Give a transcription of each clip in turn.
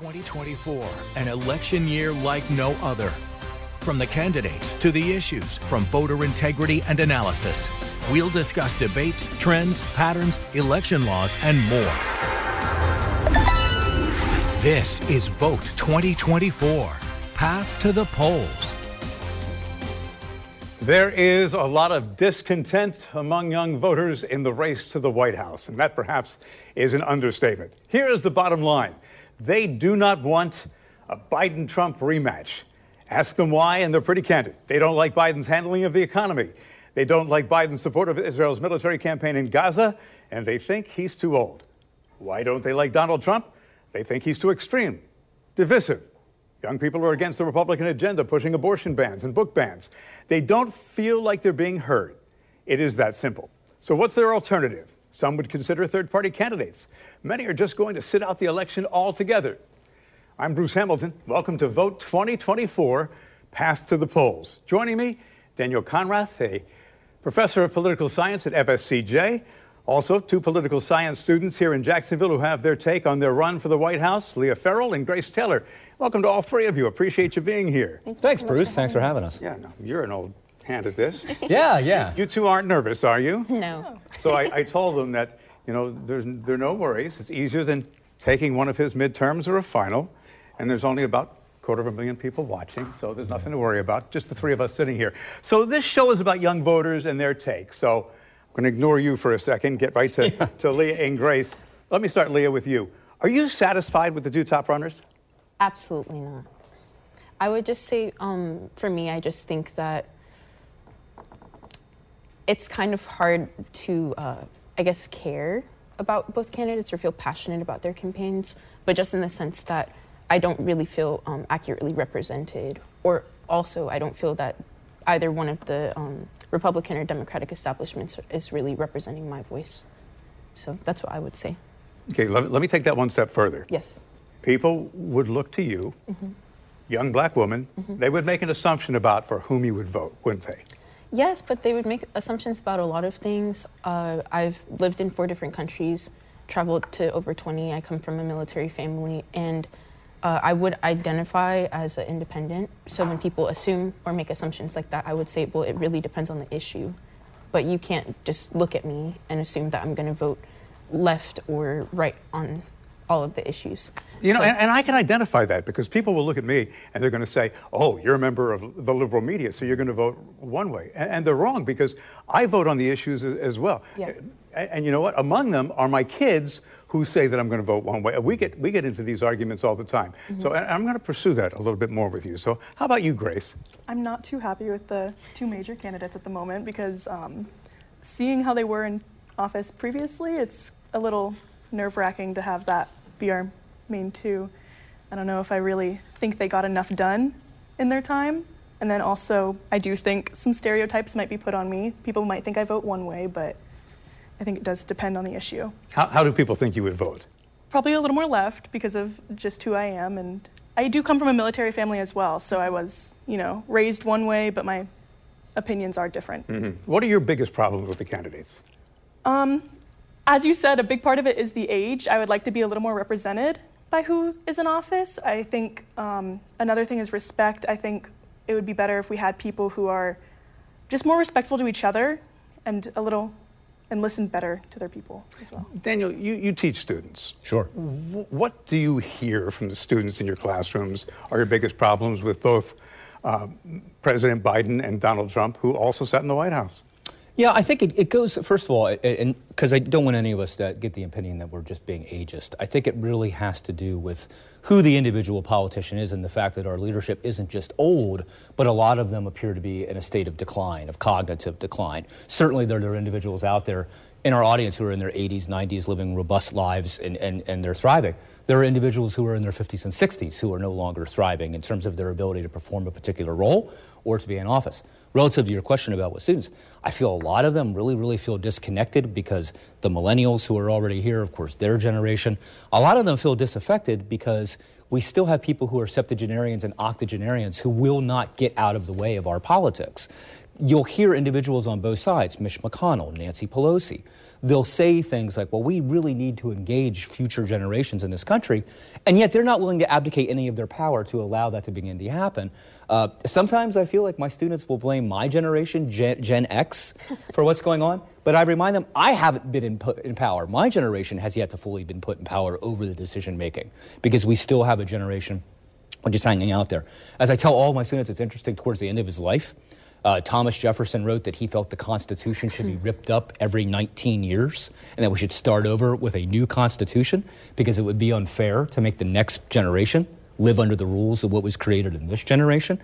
2024, an election year like no other. From the candidates to the issues, from voter integrity and analysis, we'll discuss debates, trends, patterns, election laws, and more. This is Vote 2024 Path to the Polls. There is a lot of discontent among young voters in the race to the White House, and that perhaps is an understatement. Here is the bottom line they do not want a Biden Trump rematch. Ask them why, and they're pretty candid. They don't like Biden's handling of the economy. They don't like Biden's support of Israel's military campaign in Gaza, and they think he's too old. Why don't they like Donald Trump? They think he's too extreme, divisive. Young people are against the Republican agenda, pushing abortion bans and book bans. They don't feel like they're being heard. It is that simple. So, what's their alternative? Some would consider third party candidates. Many are just going to sit out the election altogether. I'm Bruce Hamilton. Welcome to Vote 2024 Path to the Polls. Joining me, Daniel Conrath, a professor of political science at FSCJ. Also, two political science students here in Jacksonville who have their take on their run for the White House, Leah Farrell and Grace Taylor. Welcome to all three of you. Appreciate you being here. Thank Thanks, so Bruce. Thanks for having us. Yeah, no, you're an old hand at this. yeah, yeah. You two aren't nervous, are you? No. So I, I told them that, you know, there's, there are no worries. It's easier than taking one of his midterms or a final. And there's only about a quarter of a million people watching, so there's nothing to worry about, just the three of us sitting here. So this show is about young voters and their take. So I'm going to ignore you for a second, get right to, yeah. to Leah and Grace. Let me start, Leah, with you. Are you satisfied with the two top runners? Absolutely not. I would just say, um, for me, I just think that it's kind of hard to, uh, I guess, care about both candidates or feel passionate about their campaigns, but just in the sense that I don't really feel um, accurately represented, or also I don't feel that either one of the um, Republican or Democratic establishments is really representing my voice. So that's what I would say. Okay, let, let me take that one step further. Yes. People would look to you, mm-hmm. young black woman, mm-hmm. they would make an assumption about for whom you would vote, wouldn't they? Yes, but they would make assumptions about a lot of things. Uh, I've lived in four different countries, traveled to over 20. I come from a military family, and uh, I would identify as an independent. So when people assume or make assumptions like that, I would say, well, it really depends on the issue. But you can't just look at me and assume that I'm going to vote left or right on all of the issues. You know, and, and, I can identify that because people will look at me and they're going to say, oh, you're a member of the liberal media, so you're going to vote one way. And, and they're wrong because I vote on the issues as, as well. Yeah. And, and, you know what? Among them are my kids who say that I'm going to vote one way. We get, we get into these arguments all the time. Mm-hmm. So I'm going to pursue that a little bit more with you. So how about you, Grace? I'm not too happy with the two major candidates at the moment because um, seeing how they were in office previously, it's a little nerve wracking to have that be our main two. I don't know if I really think they got enough done in their time. And then also, I do think some stereotypes might be put on me. People might think I vote one way, but I think it does depend on the issue. How, how do people think you would vote? Probably a little more left because of just who I am. And I do come from a military family as well. So I was, you know, raised one way, but my opinions are different. Mm-hmm. What are your biggest problems with the candidates? Um, as you said, a big part of it is the age. I would like to be a little more represented by who is in office. I think um, another thing is respect. I think it would be better if we had people who are just more respectful to each other and a little and listen better to their people as well. Daniel, you, you teach students. Sure. W- what do you hear from the students in your classrooms are your biggest problems with both uh, President Biden and Donald Trump, who also sat in the White House? Yeah, I think it, it goes, first of all, and because I don't want any of us to get the opinion that we're just being ageist, I think it really has to do with who the individual politician is and the fact that our leadership isn't just old, but a lot of them appear to be in a state of decline, of cognitive decline. Certainly, there are individuals out there in our audience who are in their 80s, 90s, living robust lives, and, and, and they're thriving. There are individuals who are in their 50s and 60s who are no longer thriving in terms of their ability to perform a particular role or to be in office relative to your question about what students, I feel a lot of them really, really feel disconnected because the millennials who are already here, of course, their generation, a lot of them feel disaffected because we still have people who are septuagenarians and octogenarians who will not get out of the way of our politics. you'll hear individuals on both sides, Mitch McConnell, Nancy Pelosi, they'll say things like, well, we really need to engage future generations in this country, and yet they're not willing to abdicate any of their power to allow that to begin to happen. Uh, sometimes I feel like my students will blame my generation, Gen, Gen X, for what's going on, but I remind them I haven't been in, put, in power. My generation has yet to fully been put in power over the decision making because we still have a generation is hanging out there. As I tell all my students, it's interesting towards the end of his life. Uh, Thomas Jefferson wrote that he felt the Constitution should be ripped up every 19 years and that we should start over with a new Constitution because it would be unfair to make the next generation live under the rules of what was created in this generation.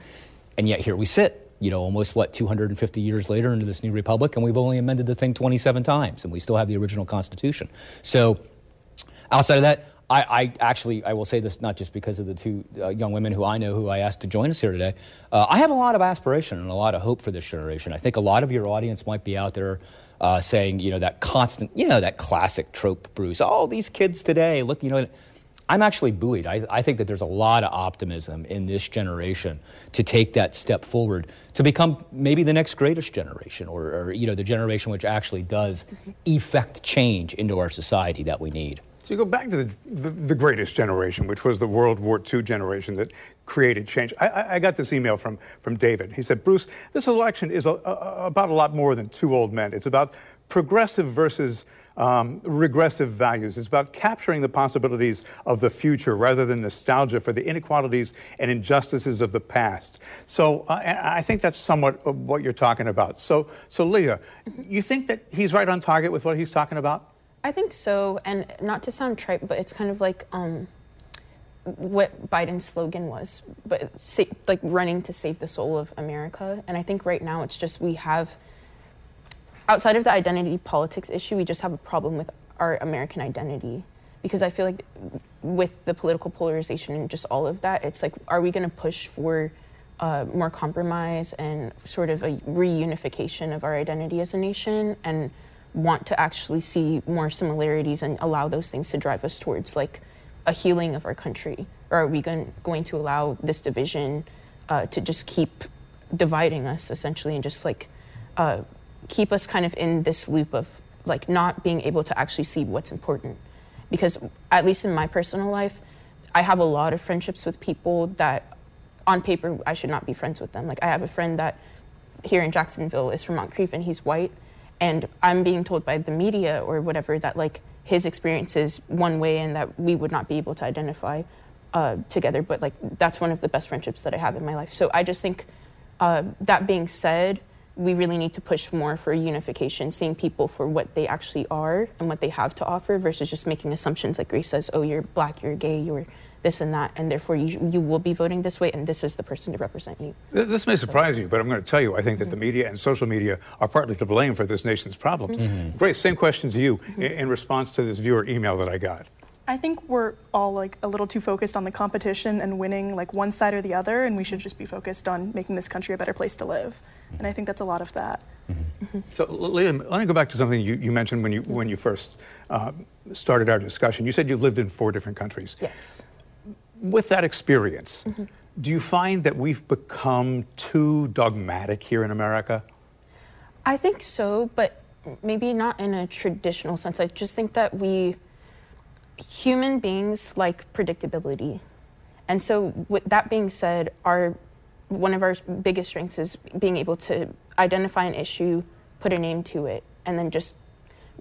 And yet here we sit, you know, almost what, 250 years later into this new republic, and we've only amended the thing 27 times, and we still have the original Constitution. So outside of that, I, I, actually, I will say this not just because of the two uh, young women who I know who I asked to join us here today. Uh, I have a lot of aspiration and a lot of hope for this generation. I think a lot of your audience might be out there uh, saying, you know, that constant, you know, that classic trope, Bruce. Oh, these kids today, look, you know. I'm actually buoyed. I, I think that there's a lot of optimism in this generation to take that step forward to become maybe the next greatest generation, or, or you know, the generation which actually does effect change into our society that we need. So you go back to the, the, the, greatest generation, which was the World War II generation that created change. I, I, got this email from, from David. He said, Bruce, this election is a, a, about a lot more than two old men. It's about progressive versus um, regressive values. It's about capturing the possibilities of the future rather than nostalgia for the inequalities and injustices of the past. So uh, I think that's somewhat what you're talking about. So, so Leah, you think that he's right on target with what he's talking about? I think so, and not to sound trite, but it's kind of like um, what Biden's slogan was, but like running to save the soul of America. And I think right now it's just we have, outside of the identity politics issue, we just have a problem with our American identity. Because I feel like with the political polarization and just all of that, it's like, are we going to push for uh, more compromise and sort of a reunification of our identity as a nation? And want to actually see more similarities and allow those things to drive us towards like a healing of our country? Or are we going, going to allow this division uh, to just keep dividing us essentially and just like uh, keep us kind of in this loop of like not being able to actually see what's important? Because at least in my personal life, I have a lot of friendships with people that on paper I should not be friends with them. Like I have a friend that here in Jacksonville is from Moncrief and he's white and I'm being told by the media or whatever that like his experience is one way and that we would not be able to identify uh, together. But like that's one of the best friendships that I have in my life. So I just think uh, that being said, we really need to push more for unification, seeing people for what they actually are and what they have to offer versus just making assumptions like Grace says, oh, you're black, you're gay, you're this and that, and therefore you, you will be voting this way, and this is the person to represent you. This may surprise you, but I'm going to tell you, I think that mm-hmm. the media and social media are partly to blame for this nation's problems. Mm-hmm. Grace, same question to you mm-hmm. in, in response to this viewer email that I got. I think we're all like a little too focused on the competition and winning like one side or the other, and we should just be focused on making this country a better place to live. And I think that's a lot of that. Mm-hmm. So, Leah, let me go back to something you, you mentioned when you when you first uh, started our discussion. You said you lived in four different countries. Yes with that experience, mm-hmm. do you find that we've become too dogmatic here in America? I think so, but maybe not in a traditional sense. I just think that we, human beings, like predictability. And so, with that being said, our one of our biggest strengths is being able to identify an issue, put a name to it, and then just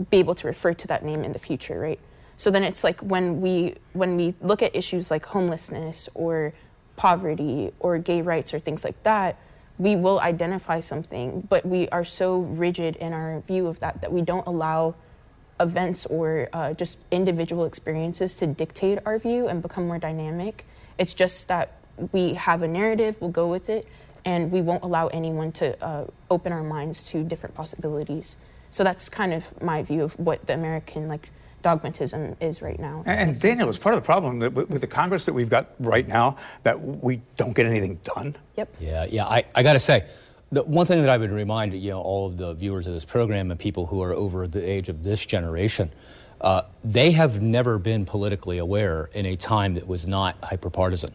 be able to refer to that name in the future, right? So then it's like when we when we look at issues like homelessness or poverty or gay rights or things like that, we will identify something, but we are so rigid in our view of that that we don't allow events or uh, just individual experiences to dictate our view and become more dynamic. It's just that we have a narrative, we'll go with it, and we won't allow anyone to uh, open our minds to different possibilities. So that's kind of my view of what the American like dogmatism is right now. And, and Daniel, it's part of the problem that with, with the Congress that we've got right now that we don't get anything done. Yep. Yeah, yeah. I, I got to say, the one thing that I would remind you know all of the viewers of this program and people who are over the age of this generation, uh, they have never been politically aware in a time that was not hyperpartisan.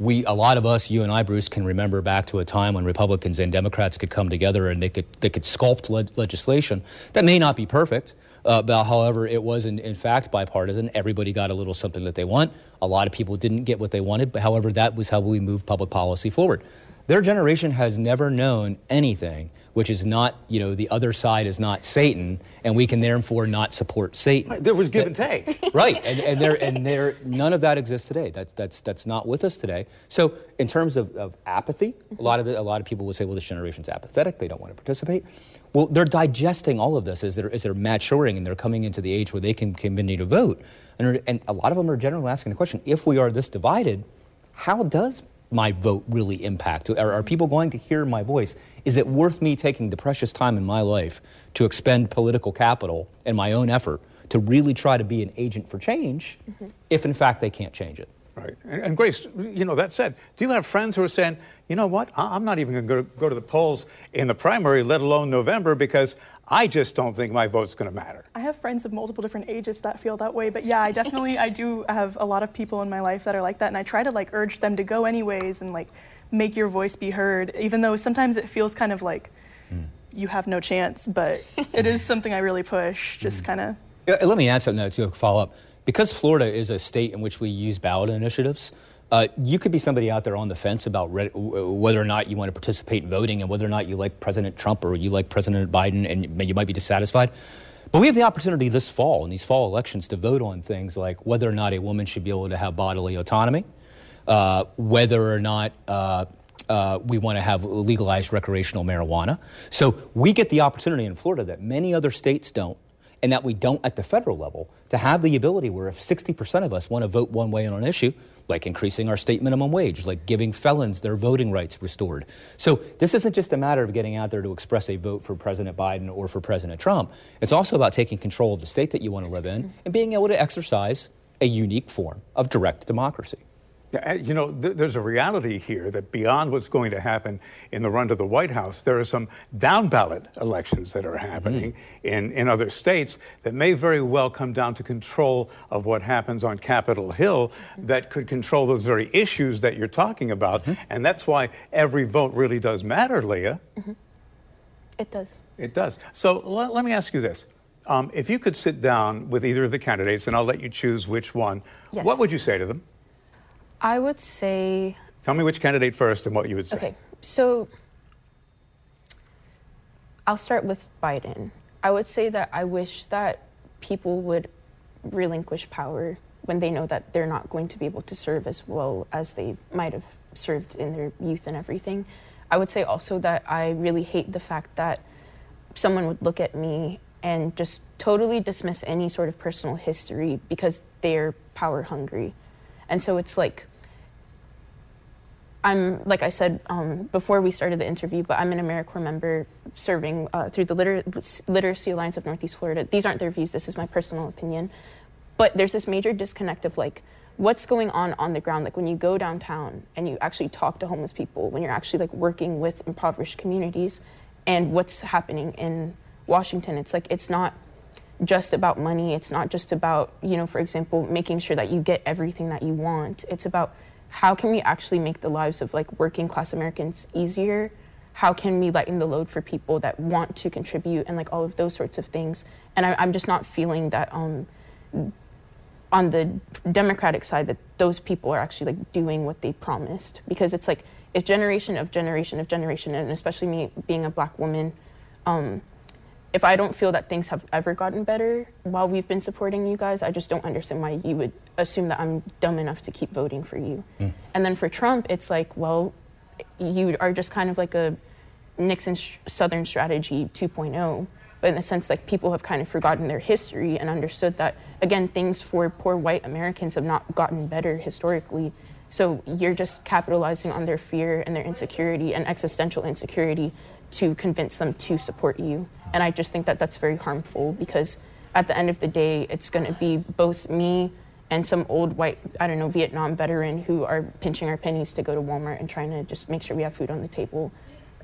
We, a lot of us, you and I, Bruce, can remember back to a time when Republicans and Democrats could come together and they could, they could sculpt le- legislation that may not be perfect, uh, but however, it was in, in fact bipartisan. Everybody got a little something that they want. A lot of people didn't get what they wanted, but however, that was how we moved public policy forward. Their generation has never known anything which is not, you know, the other side is not Satan, and we can therefore not support Satan. Right, There was give and take. right, and, and there and there none of that exists today. That's that's that's not with us today. So in terms of, of apathy, a lot of the, a lot of people will say, well, this generation's apathetic. They don't want to participate. Well, they're digesting all of this as they're as they're maturing and they're coming into the age where they can continue to vote. And, and a lot of them are generally asking the question: If we are this divided, how does my vote really impact? Are, are, people going to hear my voice? Is it worth me taking the precious time in my life to expend political capital and my own effort to really try to be an agent for change mm-hmm. if, in fact, they can't change it? Right. And, and, Grace, you know, that said, do you have friends who are saying, you know what, I'm not even going to go to the polls in the primary, let alone November, because I just don't think my vote's going to matter. I have friends of multiple different ages that feel that way, but yeah, I definitely I do have a lot of people in my life that are like that, and I try to like urge them to go anyways and like make your voice be heard, even though sometimes it feels kind of like mm. you have no chance, but it is something I really push, just mm. kind of. Yeah, let me add something to a follow up. Because Florida is a state in which we use ballot initiatives, uh, you could be somebody out there on the fence about re- whether or not you want to participate in voting and whether or not you like President Trump or you like President Biden and you might be dissatisfied. But we have the opportunity this fall, in these fall elections, to vote on things like whether or not a woman should be able to have bodily autonomy, uh, whether or not uh, uh, we want to have legalized recreational marijuana. So we get the opportunity in Florida that many other states don't and that we don't at the federal level to have the ability where if 60% of us want to vote one way on an issue, like increasing our state minimum wage, like giving felons their voting rights restored. So this isn't just a matter of getting out there to express a vote for President Biden or for President Trump. It's also about taking control of the state that you want to live in and being able to exercise a unique form of direct democracy. Yeah, you know, th- there's a reality here that beyond what's going to happen in the run to the White House, there are some down ballot elections that are happening mm-hmm. in, in other states that may very well come down to control of what happens on Capitol Hill that could control those very issues that you're talking about. Mm-hmm. And that's why every vote really does matter, Leah. Mm-hmm. It does. It does. So l- let me ask you this. Um, if you could sit down with either of the candidates, and I'll let you choose which one, yes. what would you say to them? I would say. Tell me which candidate first and what you would say. Okay, so I'll start with Biden. I would say that I wish that people would relinquish power when they know that they're not going to be able to serve as well as they might have served in their youth and everything. I would say also that I really hate the fact that someone would look at me and just totally dismiss any sort of personal history because they're power hungry. And so it's like, I'm, like I said um, before we started the interview, but I'm an AmeriCorps member serving uh, through the Liter- Literacy Alliance of Northeast Florida. These aren't their views, this is my personal opinion. But there's this major disconnect of like, what's going on on the ground like when you go downtown and you actually talk to homeless people when you're actually like working with impoverished communities and what's happening in washington it's like it's not just about money it's not just about you know for example making sure that you get everything that you want it's about how can we actually make the lives of like working class Americans easier? How can we lighten the load for people that want to contribute and like all of those sorts of things? And I, am just not feeling that um, on the Democratic side that those people are actually like doing what they promised because it's like if generation of generation of generation and especially me being a black woman um, if I don't feel that things have ever gotten better while we've been supporting you guys, I just don't understand why you would assume that I'm dumb enough to keep voting for you. Mm. And then for Trump, it's like, well, you are just kind of like a Nixon Southern strategy 2.0. But in the sense, like people have kind of forgotten their history and understood that, again, things for poor white Americans have not gotten better historically. So you're just capitalizing on their fear and their insecurity and existential insecurity to convince them to support you. And I just think that that's very harmful because at the end of the day, it's going to be both me and some old white, I don't know, Vietnam veteran who are pinching our pennies to go to Walmart and trying to just make sure we have food on the table.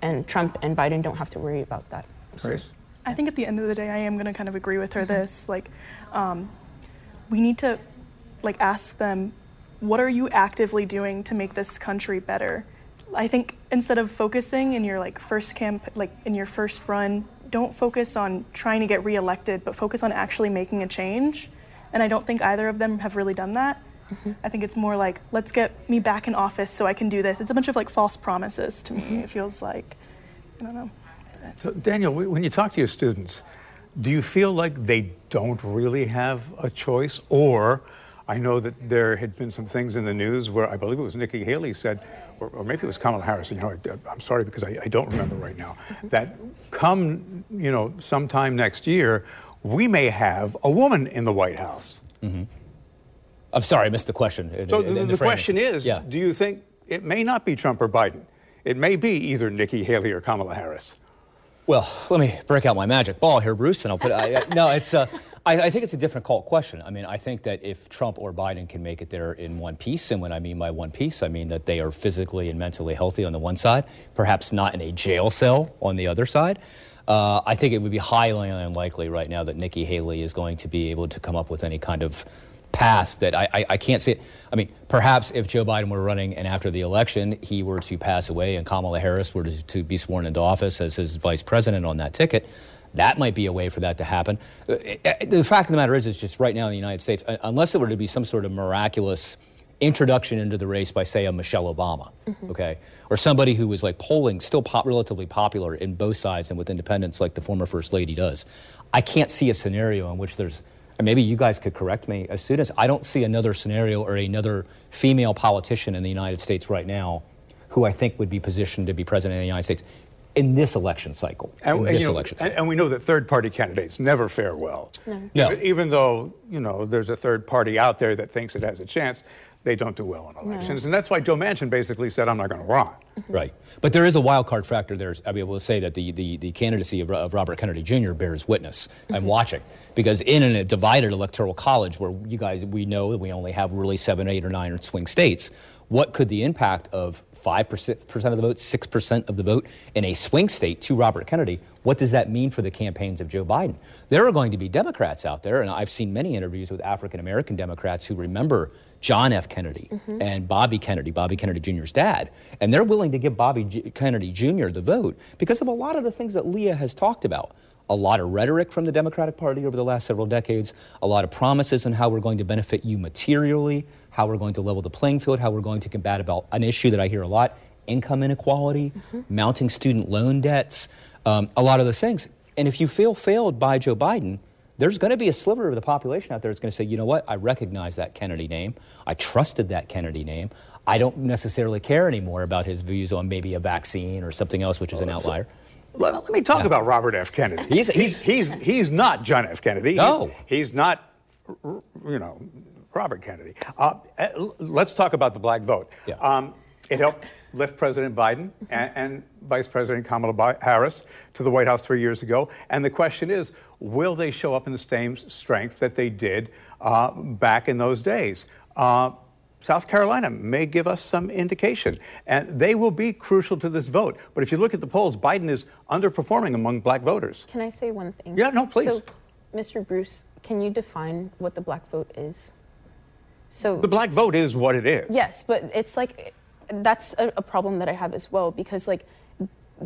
And Trump and Biden don't have to worry about that. So. I think at the end of the day, I am going to kind of agree with her mm-hmm. this. Like, um, we need to, like, ask them what are you actively doing to make this country better? I think instead of focusing in your like first camp, like in your first run, don't focus on trying to get reelected, but focus on actually making a change. And I don't think either of them have really done that. Mm-hmm. I think it's more like, let's get me back in office so I can do this. It's a bunch of like false promises to me. Mm-hmm. It feels like, I don't know. So, Daniel, when you talk to your students, do you feel like they don't really have a choice? Or I know that there had been some things in the news where I believe it was Nikki Haley said, or, or maybe it was Kamala Harris, you know, I, am sorry because I, I, don't remember right now, that come, you know, sometime next year, we may have a woman in the White House. Mm-hmm. I'm sorry, I missed the question. So the, the, the question is, yeah. do you think it may not be Trump or Biden? It may be either Nikki Haley or Kamala Harris. Well, let me break out my magic ball here, Bruce, and I'll put. I, no, it's. Uh, I, I, think it's a difficult question. I mean, I think that if Trump or Biden can make it there in one piece, and when I mean by one piece, I mean that they are physically and mentally healthy on the one side, perhaps not in a jail cell on the other side. Uh, I think it would be highly unlikely right now that Nikki Haley is going to be able to come up with any kind of path that I, I, I, can't see it. I mean, perhaps if Joe Biden were running and after the election he were to pass away and Kamala Harris were to, to be sworn into office as his vice president on that ticket, that might be a way for that to happen. Uh, uh, the fact of the matter is, it's just right now in the United States, uh, unless it were to be some sort of miraculous introduction into the race by, say, a Michelle Obama, mm-hmm. okay, or somebody who was like polling still pop, relatively popular in both sides and with independents, like the former first lady does. I can't see a scenario in which there's and maybe you guys could correct me as soon as I don't see another scenario or another female politician in the United States right now who I think would be positioned to be president of the United States in this election cycle. And, this know, election cycle. and, we know that third-party candidates never fare well. No. no. Even, even, though you know there's a third party out there that thinks it has a chance, they don't do well in elections, no. and that's why Joe Manchin basically said, "I'm not going to run." Right, but there is a wild card factor there. I mean, we'll say that the, the, the candidacy of, of Robert Kennedy Jr. bears witness. I'm mm-hmm. watching because in a divided electoral college where you guys we know that we only have really seven, eight, or nine swing states, what could the impact of 5% of the vote, 6% of the vote in a swing state to Robert Kennedy, what does that mean for the campaigns of Joe Biden? There are going to be Democrats out there, and I've seen many interviews with African American Democrats who remember John F. Kennedy mm-hmm. and Bobby Kennedy, Bobby Kennedy Jr.'s dad, and they're willing to give Bobby G- Kennedy Jr. the vote because of a lot of the things that Leah has talked about a lot of rhetoric from the Democratic Party over the last several decades, a lot of promises on how we're going to benefit you materially, how we're going to level the playing field, how we're going to combat about an issue that I hear a lot income inequality, mm-hmm. mounting student loan debts, um, a lot of those things. And if you feel failed by Joe Biden, there's going to be a sliver of the population out there that's going to say, you know what, I recognize that Kennedy name. I trusted that Kennedy name. I don't necessarily care anymore about his views on maybe a vaccine or something else, which is an outlier. Let, let me talk yeah. about Robert F. Kennedy. He's, he's, he's, he's not John F. Kennedy. No. He's, he's not, you know, Robert Kennedy. Uh, eh, let's talk about the black vote. Yeah. Um, it helped lift President Biden and, and, Vice President Kamala Harris to the White House three years ago. And the question is, will they show up in the same strength that they did uh, back in those days? Uh, South Carolina may give us some indication. And they will be crucial to this vote. But if you look at the polls, Biden is underperforming among black voters. Can I say one thing? Yeah, no, please. So, Mr. Bruce, can you define what the black vote is? So the black vote is what it is. Yes, but it's like that's a, a problem that I have as well because like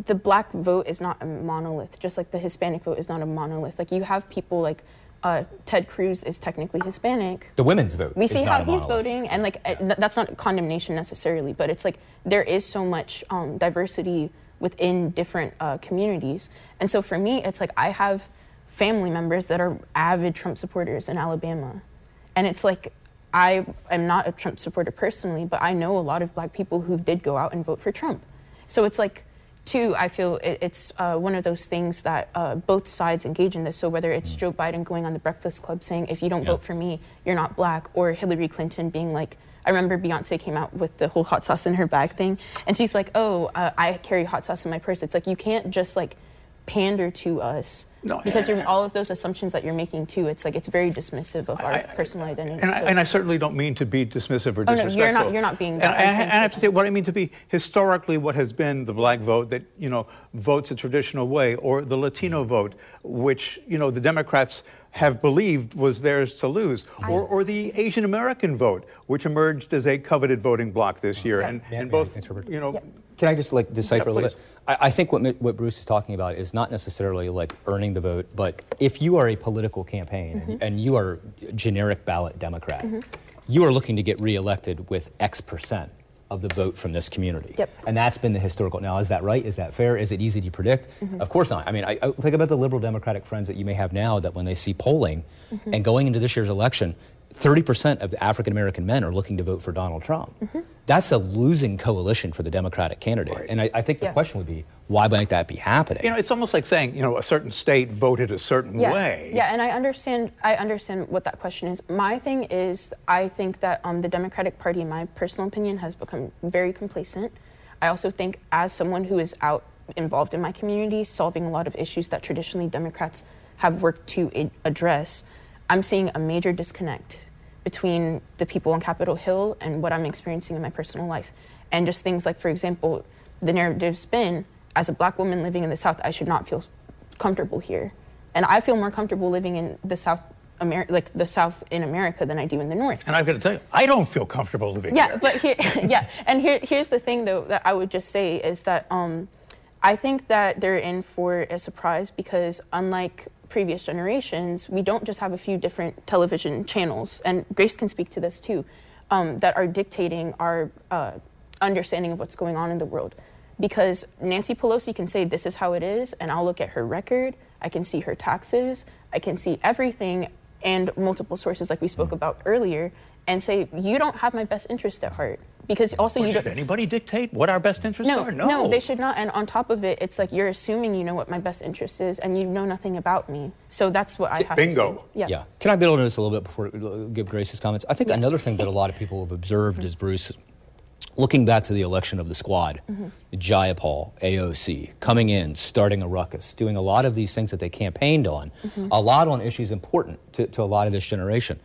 the black vote is not a monolith, just like the Hispanic vote is not a monolith. Like you have people like uh, Ted Cruz is technically Hispanic. The women's vote. We see how he's voting, and like yeah. that's not condemnation necessarily, but it's like there is so much um, diversity within different uh, communities, and so for me, it's like I have family members that are avid Trump supporters in Alabama, and it's like I am not a Trump supporter personally, but I know a lot of Black people who did go out and vote for Trump, so it's like Two, I feel it, it's uh, one of those things that uh, both sides engage in this. So whether it's mm. Joe Biden going on the Breakfast Club saying, if you don't yeah. vote for me, you're not black, or Hillary Clinton being like, I remember Beyonce came out with the whole hot sauce in her bag thing, and she's like, oh, uh, I carry hot sauce in my purse. It's like you can't just like pander to us no, because I, all of those assumptions that you're making too. It's like it's very dismissive of our I, personal identity. And, so. I, and, I, certainly don't mean to be dismissive or oh, disrespectful. No, you're not. You're not being. And, and I have to say what I mean to be historically what has been the black vote that you know votes a traditional way, or the Latino mm-hmm. vote, which you know the Democrats have believed was theirs to lose, or, or the Asian American vote, which emerged as a coveted voting bloc this year, and, and both, you know, Can I just like decipher Yeah, a little bit? I, I think what, what Bruce is talking about is not necessarily like earning the vote, but if you are a political campaign Mm-hmm. and, and you are a generic ballot Democrat, you are looking to get reelected with X percent of the vote from this community. Yep. And that's been the historical. Now, is that right? Is that fair? Is it easy to predict? Mm-hmm. Of course not. I mean, I, I think about the liberal Democratic friends that you may have now that when they see polling Mm-hmm. and going into this year's election, 30% of the African American men are looking to vote for Donald Trump. Mm-hmm. That's a losing coalition for the Democratic candidate. And I, I think the Yeah. question would be why might that be happening? you know, it's almost like saying, you know, a certain state voted a certain yeah. way. Yeah, and I understand. I understand what that question is. My thing is, I think that um, the Democratic Party, in my personal opinion, has become very complacent. I also think, as someone who is out involved in my community, solving a lot of issues that traditionally Democrats have worked to i- address, I'm seeing a major disconnect between the people on Capitol Hill and what I'm experiencing in my personal life. And just things like, for example, the narrative's been as a black woman living in the South, I should not feel comfortable here. And I feel more comfortable living in the South, Amer- like the South in America, than I do in the North. And I've got to tell you, I don't feel comfortable living Yeah, here. but here, yeah, and here, here's the thing though that I would just say is that um, I think that they're in for a surprise because unlike previous generations, we don't just have a few different television channels, and Grace can speak to this too, um, that are dictating our uh, understanding of what's going on in the world. Because Nancy Pelosi can say this is how it is, and I'll look at her record, I can see her taxes, I can see everything, and multiple sources like we spoke about earlier, and say you don't have my best interest at heart. Because also But you should don't. anybody dictate what our best interests No, are? no, no, they should not. And on top of it, it's like you're assuming you know what my best interest is, and you know nothing about me. So that's what I have to Bingo. say. Yeah. Yeah. Can I build on this a little bit before give Grace's comments? I think another thing that a lot of people have observed is Bruce, looking back to the election of the squad, mm-hmm. Jayapal, AOC, coming in, starting a ruckus, doing a lot of these things that they campaigned on, mm-hmm. a lot on issues important to, to a lot of this generation.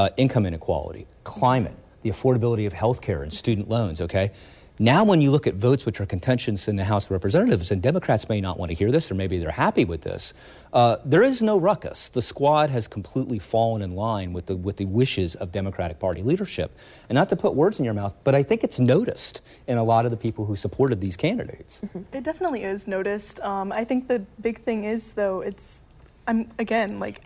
Uh, income inequality, climate, the affordability of health care and student loans, okay? Now, when you look at votes which are contentious in the House of Representatives, and Democrats may not want to hear this, or maybe they're happy with this, uh, there is no ruckus. The squad has completely fallen in line with the, with the wishes of Democratic Party leadership. And not to put words in your mouth, but I think it's noticed in a lot of the people who supported these candidates. It definitely is noticed. Um, I think the big thing is though it's, I'm again like,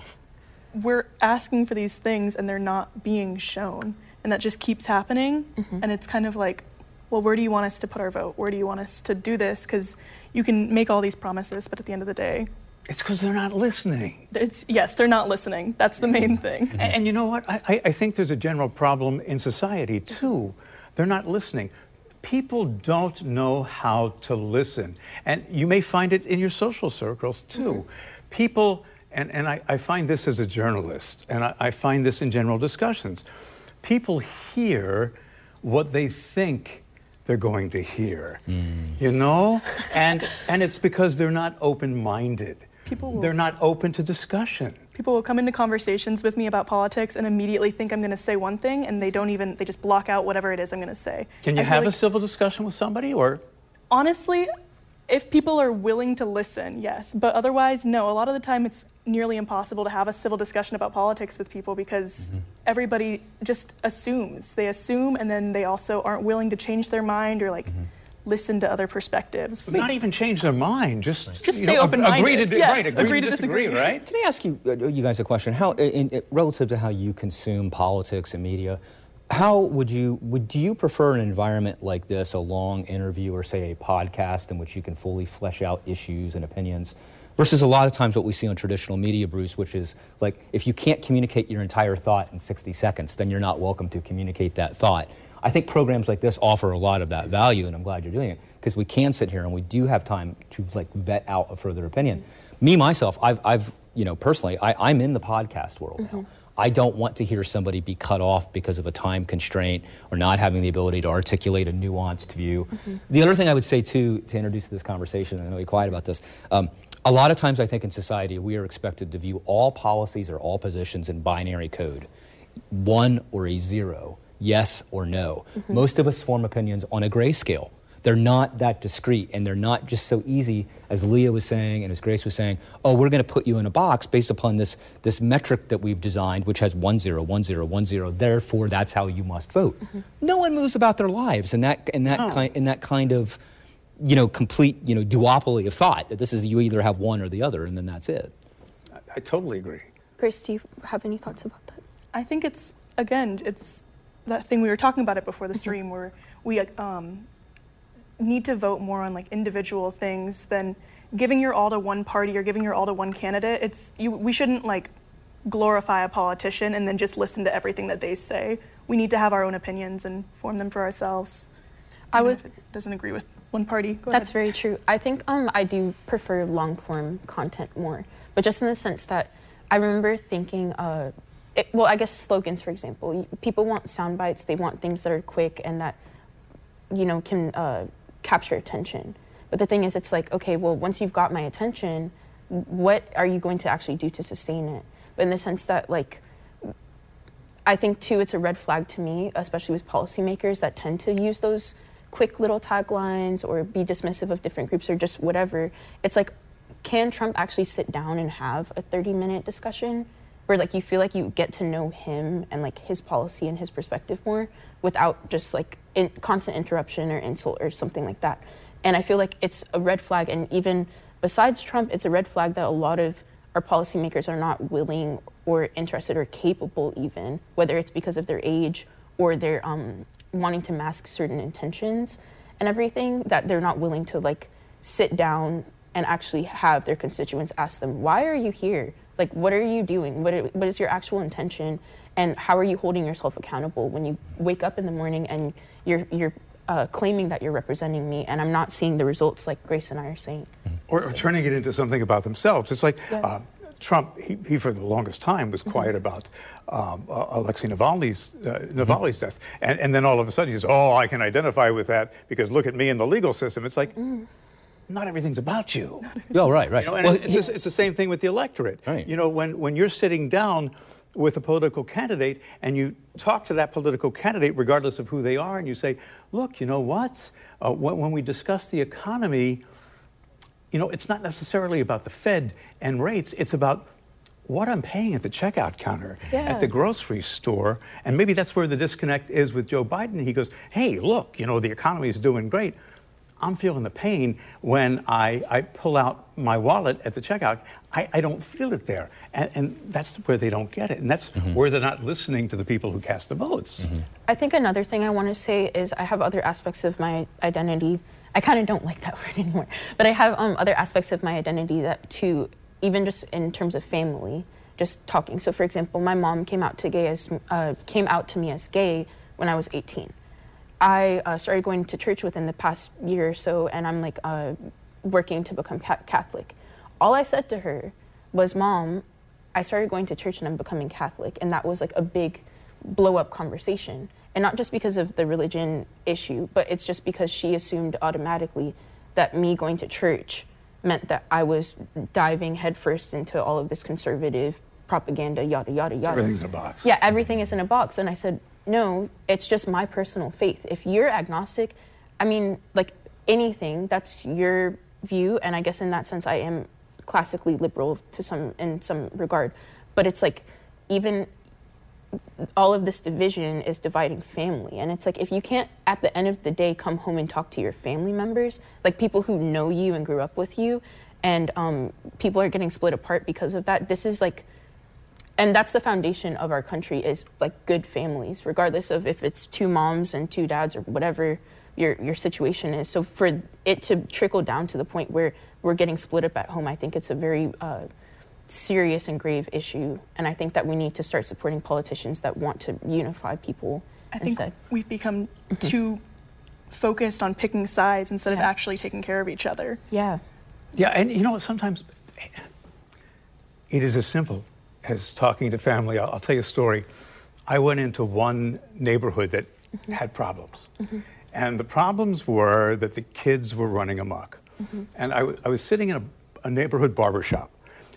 we're asking for these things and they're not being shown, and that just keeps happening. Mm-hmm. And it's kind of like, well, where do you want us to put our vote? Where do you want us to do this? Because you can make all these promises, but at the end of the day, It's because they're not listening. it's yes, they're not listening. That's the main mm-hmm. thing. And, and you know what? I, I- I think there's a general problem in society too. They're not listening. People don't know how to listen. And you may find it in your social circles too. Mm-hmm. People, and, and I, I find this as a journalist, and I, I find this in general discussions. People hear what they think they're going to hear, hmm. you know? And, and it's because they're not open minded. People will- They're not open to discussion. People will come into conversations with me about politics and immediately think I'm going to say one thing, and they don't even, they just block out whatever it is I'm going to say. Can you I feel have a civil discussion with somebody or? honestly, if people are willing to listen, yes. But otherwise, no. A lot of the time, it's nearly impossible to have a civil discussion about politics with people because everybody just assumes. They assume, and then they also aren't willing to change their mind or like listen to other perspectives. Not even change their mind, just, Just you stay know, open-minded. Agree to, di- Yes, right, agree, agree to to disagree, disagree. right? Can I ask you, uh, you guys a question? How, in, in, relative to how you consume politics and media, how would you, would, do you prefer an environment like this, a long interview or say a podcast in which you can fully flesh out issues and opinions, versus a lot of times what we see on traditional media, Bruce, which is like if you can't communicate your entire thought in 60 seconds, then you're not welcome to communicate that thought. I think programs like this offer a lot of that value, and I'm glad you're doing it because we can sit here and we do have time to like vet out a further opinion. Me myself, I've, I've you know, personally, I, I'm in the podcast world now. Mm-hmm. I don't want to hear somebody be cut off because of a time constraint or not having the ability to articulate a nuanced view. The other thing I would say, too, to introduce this conversation, and I know you're quiet about this, um, a lot of times I think in society we are expected to view all policies or all positions in binary code one or a zero, yes or no. Most of us form opinions on a grayscale They're not that discreet, and they're not just so easy as Leah was saying and as Grace was saying. Oh, we're going to put you in a box based upon this this metric that we've designed, which has one zero, one zero, one zero. Therefore, that's how you must vote. Mm-hmm. No one moves about their lives in that in that kind in that kind of you know complete you know duopoly of thought that this is you either have one or the other, and then that's it. I, I totally agree. Grace, do you have any thoughts about that? I think it's again, it's that thing we were talking about it before the mm-hmm. stream, where we um, need to vote more on like individual things than giving your all to one party or giving your all to one candidate. It's you, we shouldn't like glorify a politician and then just listen to everything that they say. We need to have our own opinions and form them for ourselves. I would doesn't agree with one party. Go that's ahead. very true. I think um, I do prefer long form content more, but just in the sense that I remember thinking. Uh, it, well, I guess slogans, for example. People want sound bites. They want things that are quick and that, you know, can uh, capture attention. But the thing is, it's like, okay, well, once you've got my attention, what are you going to actually do to sustain it? But in the sense that, like, I think too, it's a red flag to me, especially with policymakers that tend to use those quick little taglines or be dismissive of different groups or just whatever. It's like, can Trump actually sit down and have a 30 minute discussion? Where like you feel like you get to know him and like his policy and his perspective more without just like in, constant interruption or insult or something like that. And I feel like it's a red flag. And even besides Trump, it's a red flag that a lot of our policymakers are not willing or interested or capable, even whether it's because of their age or they're um, wanting to mask certain intentions and everything, that they're not willing to like sit down and actually have their constituents ask them, "Why are you here?" Like, what are you doing? What, what is your actual intention? And how are you holding yourself accountable when you wake up in the morning and you're, you're uh, claiming that you're representing me and I'm not seeing the results like Grace and I are saying? Or, or turning it into something about themselves. It's like yeah. uh, Trump, he, he, for the longest time was mm-hmm. quiet mm-hmm. about um, uh, Alexei Navalny's, uh, Navalny's mm-hmm. death. And, and then all of a sudden he says, oh, I can identify with that because look at me in the legal system. It's like, mm not everything's about you. oh, right, right. You know, and well, it's, it's, the same thing with the electorate. Right. You know, when, when you're sitting down with a political candidate and you talk to that political candidate, regardless of who they are, and you say, look, you know what? Uh, when, when we discuss the economy, you know, it's not necessarily about the Fed and rates, it's about what I'm paying at the checkout counter, yeah. at the grocery store. And maybe that's where the disconnect is with Joe Biden. He goes, hey, look, you know, the economy is doing great. I'm feeling the pain when I, I pull out my wallet at the checkout. I, I don't feel it there. And, and, that's where they don't get it. And that's mm-hmm. where they're not listening to the people who cast the votes. Mm-hmm. I think another thing I want to say is I have other aspects of my identity. I kind of don't like that word anymore. But I have um, other aspects of my identity that, too, even just in terms of family, just talking. So, for example, my mom came out to gay as uh, came out to me as gay when I was 18. I uh, started going to church within the past year or so, and I'm like uh, working to become ca- Catholic. All I said to her was, Mom, I started going to church and I'm becoming Catholic. And that was like a big blow up conversation. And not just because of the religion issue, but it's just because she assumed automatically that me going to church meant that I was diving headfirst into all of this conservative propaganda, yada, yada, yada. Everything's in a box. Yeah, everything is in a box. And I said, no, it's just my personal faith. If you're agnostic, I mean, like anything, that's your view, and I guess in that sense, I am classically liberal to some in some regard. But it's like even all of this division is dividing family, and it's like if you can't at the end of the day come home and talk to your family members, like people who know you and grew up with you, and um, people are getting split apart because of that. This is like and that's the foundation of our country is like good families regardless of if it's two moms and two dads or whatever your your situation is so for it to trickle down to the point where we're getting split up at home i think it's a very uh, serious and grave issue and i think that we need to start supporting politicians that want to unify people i think instead. we've become mm-hmm. too focused on picking sides instead yeah. of actually taking care of each other yeah yeah and you know sometimes it is as simple as talking to family, I'll, I'll, tell you a story. I went into one neighborhood that mm-hmm. had problems. Mm-hmm. And the problems were that the kids were running amok. Mm-hmm. And I, w- I was sitting in a, a neighborhood barber shop.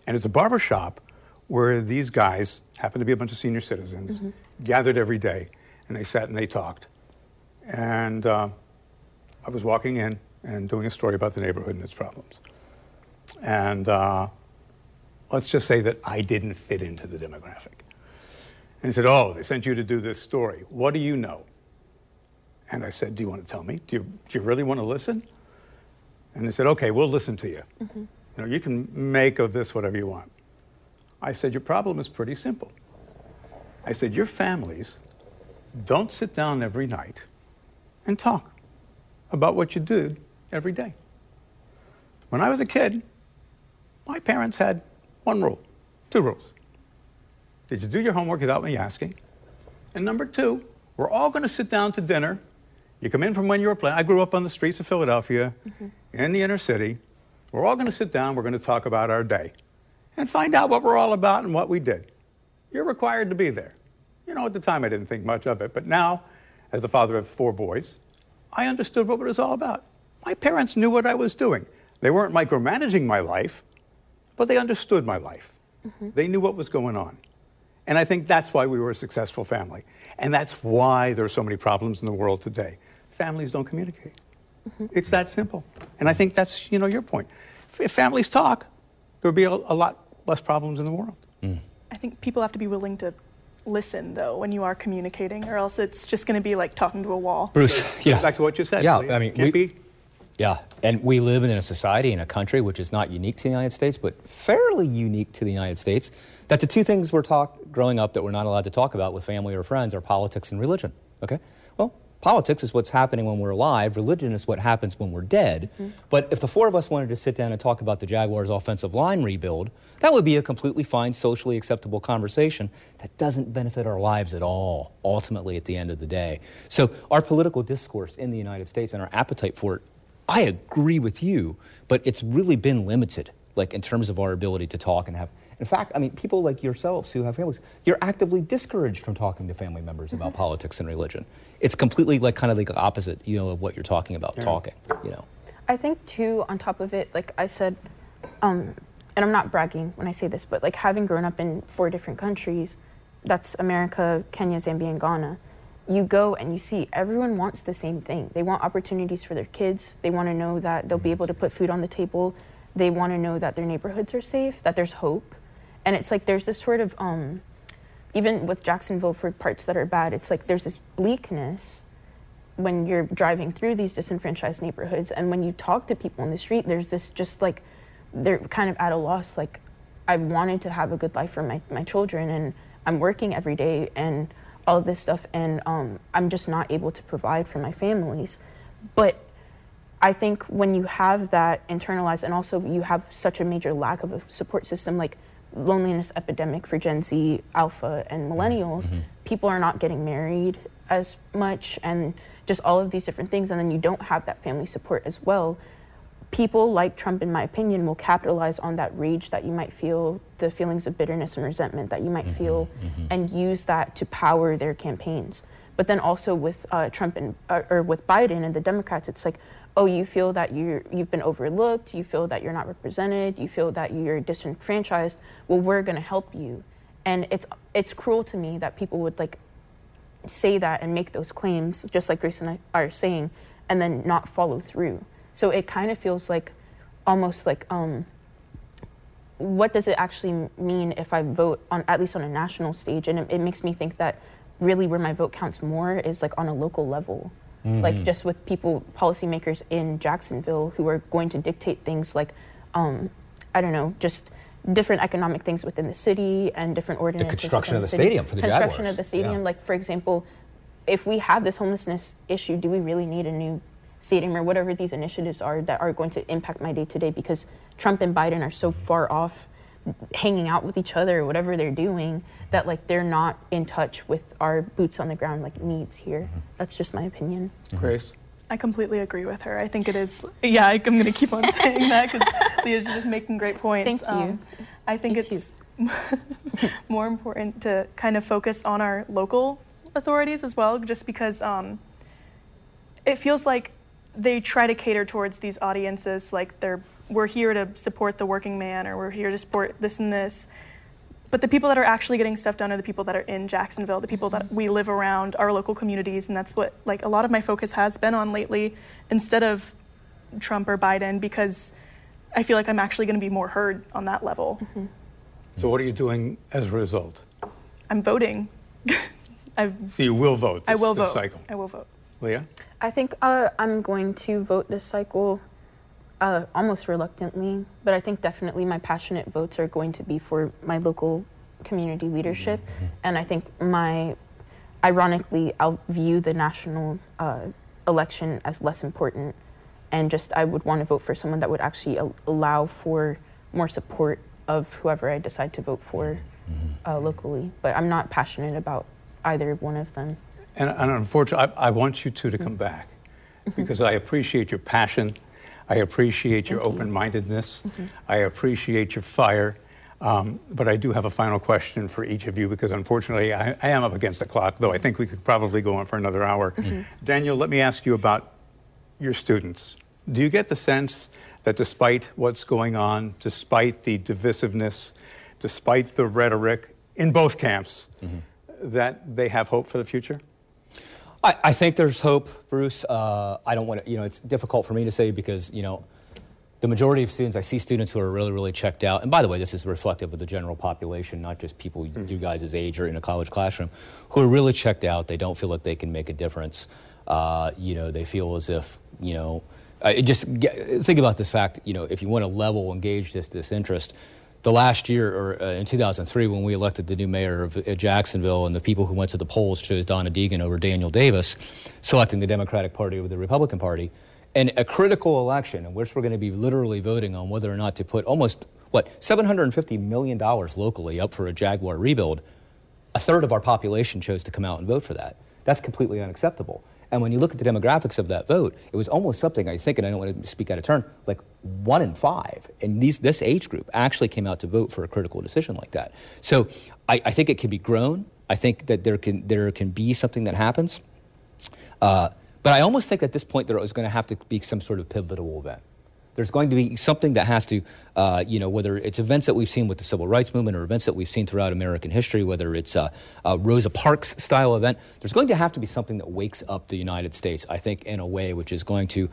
And it's a barber shop where these guys, happened to be a bunch of senior citizens, mm-hmm. gathered every day. And they sat and they talked. And uh, I was walking in and doing a story about the neighborhood and its problems. And uh, let's just say that I didn't fit into the demographic. And he said, Oh, they sent you to do this story. What do you know? And I said, Do you want to tell me? Do you, do you really want to listen? And they said, Okay, we'll listen to you. Mm-hmm. You know, you can make of this whatever you want. I said, Your problem is pretty simple. I said, Your families don't sit down every night and talk about what you did every day. When I was a kid, my parents had one rule, two rules. Did you do your homework without me asking? And number two, we're all going to sit down to dinner. You come in from when you were playing. I grew up on the streets of Philadelphia, mm-hmm. in the inner city. We're all going to sit down. We're going to talk about our day and find out what we're all about and what we did. You're required to be there. You know, at the time I didn't think much of it, but now, as the father of four boys, I understood what it was all about. My parents knew what I was doing. They weren't micromanaging my life, but they understood my life. Mm-hmm. They knew what was going on. And I think that's why we were a successful family. And that's why there are so many problems in the world today. Families don't communicate. Mm-hmm. It's that simple. And I think that's, you know, your point. If families talk, there would be a, a lot less problems in the world. Mm. I think people have to be willing to listen though when you are communicating, or else it's just going to be like talking to a wall. Bruce, yeah. Back to what you said. Yeah, I mean, we, be. Yeah, and we live in a society in a country which is not unique to the United States, but fairly unique to the United States. That the two things we're taught growing up that we're not allowed to talk about with family or friends are politics and religion. Okay, well, Politics is what's happening when we're alive. Religion is what happens when we're dead. Mm-hmm. But if the four of us wanted to sit down and talk about the Jaguars' offensive line rebuild, that would be a completely fine, socially acceptable conversation that doesn't benefit our lives at all, ultimately, at the end of the day. So, our political discourse in the United States and our appetite for it, I agree with you, but it's really been limited, like in terms of our ability to talk and have in fact, I mean, people like yourselves who have families, you're actively discouraged from talking to family members about mm-hmm. politics and religion. It's completely like kind of like the opposite, you know, of what you're talking about yeah. talking, you know. I think too, on top of it, like I said, um, and I'm not bragging when I say this, but like having grown up in four different countries, that's America, Kenya, Zambia, and Ghana. You go and you see everyone wants the same thing. They want opportunities for their kids. They want to know that they'll be able to put food on the table. They want to know that their neighborhoods are safe, that there's hope and it's like there's this sort of um, even with Jacksonville for parts that are bad, it's like there's this bleakness when you're driving through these disenfranchised neighborhoods, and when you talk to people in the street, there's this just like they're kind of at a loss. Like I wanted to have a good life for my my children, and I'm working every day and all this stuff, and um, I'm just not able to provide for my families, but I think when you have that internalized and also you have such a major lack of a support system, like loneliness epidemic for Gen Z, Alpha, and millennials, mm-hmm. people are not getting married as much, and just all of these different things. And then you don't have that family support as well. People like Trump, in my opinion, will capitalize on that rage that you might feel, the feelings of bitterness and resentment that you might mm-hmm. feel, mm-hmm. and use that to power their campaigns. But then also with uh, Trump and uh, or with Biden and the Democrats, it's like, oh, you feel that you you've been overlooked, you feel that you're not represented, you feel that you're disenfranchised. Well, we're going to help you, and it's it's cruel to me that people would like say that and make those claims, just like Grace and I are saying, and then not follow through. So it kind of feels like almost like um, what does it actually mean if I vote on at least on a national stage? And it, it makes me think that really where my vote counts more is like on a local level. Mm-hmm. Like just with people, policymakers in Jacksonville who are going to dictate things like, um, I don't know, just different economic things within the city and different ordinances. The construction of the, city. stadium for the construction Jaguars. of the stadium. Yeah. Like for example, if we have this homelessness issue, do we really need a new stadium or whatever these initiatives are that are going to impact my day to day? Because Trump and Biden are so far off hanging out with each other or whatever they're doing that like they're not in touch with our boots on the ground like needs here. That's just my opinion. Mm-hmm. grace? I completely agree with her. I think it is yeah i'm going to keep on saying that because leah's just making great points. Thank you. Um, i think it's more important to kind of focus on our local authorities as well just because um, it feels like they try to cater towards these audiences like they're we're here to support the working man or we're here to support this and this. but the people that are actually getting stuff done are the people that are in Jacksonville, the people that we live around, our local communities, and that's what like a lot of my focus has been on lately, instead of Trump or Biden, because I feel like I'm actually going to be more heard on that level. Mm-hmm. So what are you doing as a result? I'm voting. I've, so you will vote. This, I will vote. Cycle. I will vote. Leah. I think uh, I'm going to vote this cycle uh, almost reluctantly, but I think definitely my passionate votes are going to be for my local community leadership. Mm-hmm. And I think my, ironically, I'll view the national uh, election as less important. And just I would want to vote for someone that would actually a- allow for more support of whoever I decide to vote for mm-hmm. uh, locally. But I'm not passionate about either one of them. And, and unfortunately, I, I, want you two to come mm-hmm. back because I appreciate your passion I appreciate your open mindedness. Mm-hmm. I appreciate your fire. Um, but I do have a final question for each of you because unfortunately I, I, am up against the clock, though I think we could probably go on for another hour. Mm-hmm. Daniel, let me ask you about your students. Do you get the sense that despite what's going on, despite the divisiveness, despite the rhetoric in both camps, mm-hmm. that they have hope for the future? I, I think there's hope, Bruce. Uh, I don't want to, you know, it's difficult for me to say because, you know, the majority of students, I see students who are really, really checked out. And by the way, this is reflective of the general population, not just people mm. you guys' age or in a college classroom, who are really checked out. They don't feel like they can make a difference. Uh, you know, they feel as if, you know, uh, just get, think about this fact, you know, if you want to level engage this disinterest, the last year, or uh, in 2003, when we elected the new mayor of uh, Jacksonville, and the people who went to the polls chose Donna Deegan over Daniel Davis, selecting the Democratic Party over the Republican Party, and a critical election in which we're going to be literally voting on whether or not to put almost what 750 million dollars locally up for a Jaguar rebuild, a third of our population chose to come out and vote for that. That's completely unacceptable. And when you look at the demographics of that vote, it was almost something I think, and I don't want to speak out of turn, like one in five in these, this age group actually came out to vote for a critical decision like that. So I, I think it can be grown. I think that there can, there can be something that happens. Uh, but I almost think at this point there is going to have to be some sort of pivotal event. There's going to be something that has to, uh, you know, whether it's events that we've seen with the civil rights movement or events that we've seen throughout American history, whether it's a, a Rosa Parks style event, there's going to have to be something that wakes up the United States, I think, in a way which is going to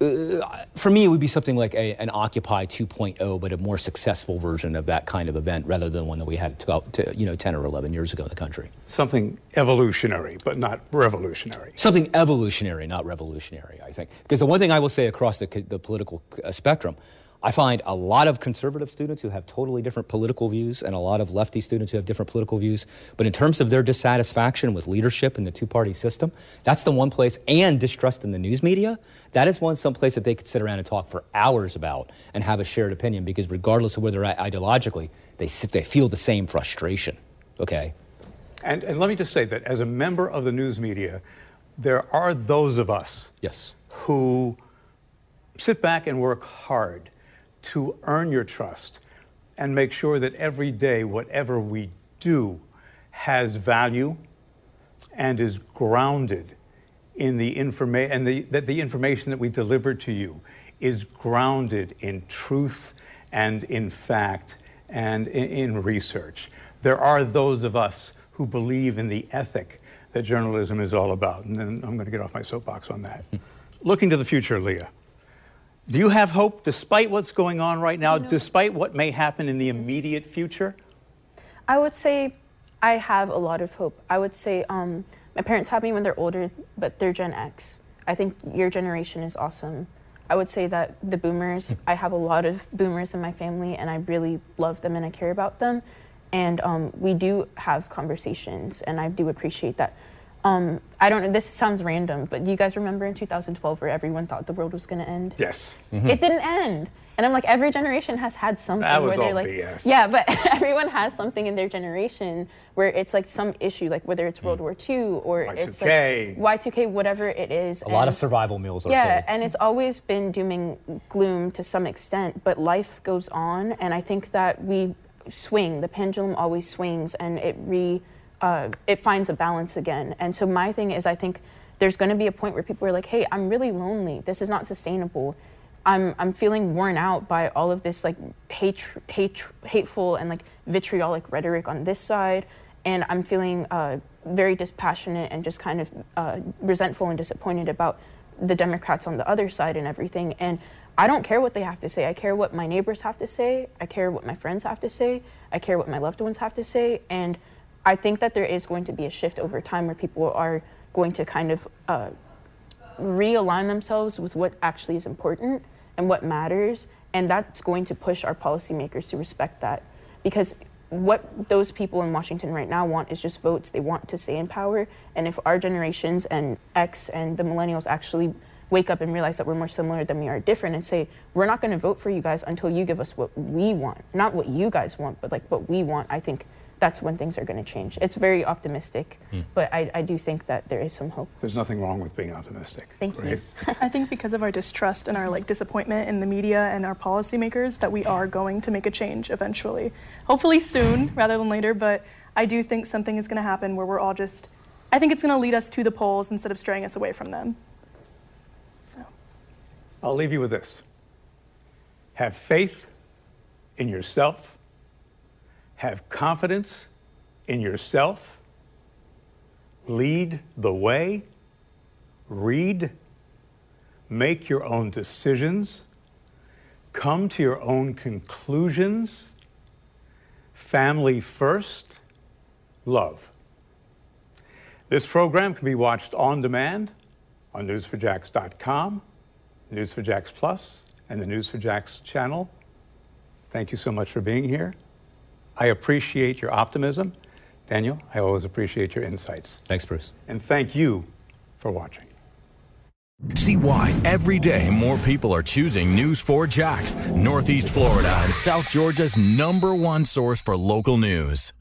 uh, for me, it would be something like a, an Occupy 2.0, but a more successful version of that kind of event rather than one that we had 12, to, you know, 10 or 11 years ago in the country. Something evolutionary, but not revolutionary. Something evolutionary, not revolutionary, I think. Because the one thing I will say across the, the political uh, spectrum, I find a lot of conservative students who have totally different political views and a lot of lefty students who have different political views. But in terms of their dissatisfaction with leadership in the two party system, that's the one place, and distrust in the news media, that is one some place that they could sit around and talk for hours about and have a shared opinion because regardless of where they're at ideologically, they, they feel the same frustration. Okay? And, and let me just say that as a member of the news media, there are those of us yes. who sit back and work hard to earn your trust and make sure that every day, whatever we do, has value and is grounded in the information, and the, that the information that we deliver to you is grounded in truth and in fact and in, in research. There are those of us who believe in the ethic that journalism is all about, and then I'm going to get off my soapbox on that. Looking to the future, Leah. Do you have hope despite what's going on right now, despite what may happen in the immediate future? I would say I have a lot of hope. I would say um, my parents have me when they're older, but they're Gen X. I think your generation is awesome. I would say that the boomers, I have a lot of boomers in my family, and I really love them and I care about them. And um, we do have conversations, and I do appreciate that. Um, I don't know. This sounds random, but do you guys remember in 2012 where everyone thought the world was going to end? Yes. Mm-hmm. It didn't end, and I'm like, every generation has had something that was where they're like, BS. yeah, but everyone has something in their generation where it's like some issue, like whether it's World mm. War II or Y2K. it's like Y2K, whatever it is. A and lot of survival meals. Are yeah, sold. and it's always been dooming gloom to some extent, but life goes on, and I think that we swing. The pendulum always swings, and it re uh, it finds a balance again. And so my thing is, I think there's going to be a point where people are like, "Hey, I'm really lonely. This is not sustainable." I'm I'm feeling worn out by all of this like hate, hate, hateful and like vitriolic rhetoric on this side, and I'm feeling uh, very dispassionate and just kind of uh, resentful and disappointed about the Democrats on the other side and everything. And I don't care what they have to say. I care what my neighbors have to say. I care what my friends have to say. I care what my loved ones have to say. And I think that there is going to be a shift over time where people are going to kind of uh, realign themselves with what actually is important and what matters. And that's going to push our policymakers to respect that. Because what those people in Washington right now want is just votes. They want to stay in power. And if our generations and X and the millennials actually wake up and realize that we're more similar than we are different and say, we're not going to vote for you guys until you give us what we want. Not what you guys want, but like what we want, I think that's when things are going to change. It's very optimistic, mm. but I, I, do think that there is some hope. There's nothing wrong with being optimistic. Thank right? you. I think because of our distrust and our like disappointment in the media and our policymakers that we are going to make a change eventually. Hopefully soon rather than later, but I do think something is going to happen where we're all just I think it's going to lead us to the polls instead of straying us away from them. So I'll leave you with this. Have faith in yourself have confidence in yourself, lead the way, read, make your own decisions, come to your own conclusions, family first, love. This program can be watched on demand on news4jax.com, News4Jax Plus, and the News4Jax channel. Thank you so much for being here. I appreciate your optimism. Daniel, I always appreciate your insights. Thanks, Bruce. And thank you for watching. See why every day more people are choosing News 4 Jax, Northeast Florida and South Georgia's number one source for local news.